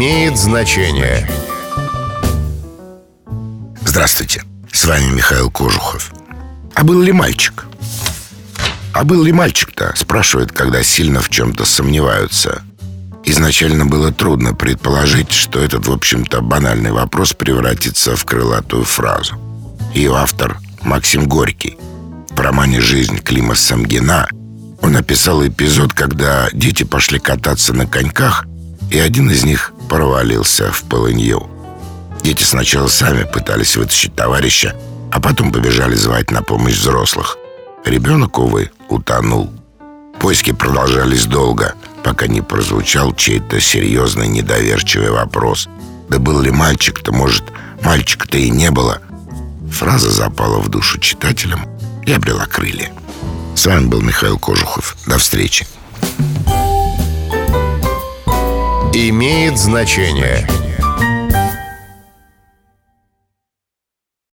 Имеет значение. Здравствуйте, с вами Михаил Кожухов. А был ли мальчик? А был ли мальчик-то? Спрашивают, когда сильно в чем-то сомневаются. Изначально было трудно предположить, что этот, в общем-то, банальный вопрос превратится в крылатую фразу. Ее автор Максим Горький. В романе «Жизнь» Клима Самгина он описал эпизод, когда дети пошли кататься на коньках, и один из них провалился в полынью. Дети сначала сами пытались вытащить товарища, а потом побежали звать на помощь взрослых. Ребенок, увы, утонул. Поиски продолжались долго, пока не прозвучал чей-то серьезный недоверчивый вопрос. Да был ли мальчик-то, может, мальчика-то и не было? Фраза запала в душу читателям и обрела крылья. С вами был Михаил Кожухов. До встречи. Имеет значение.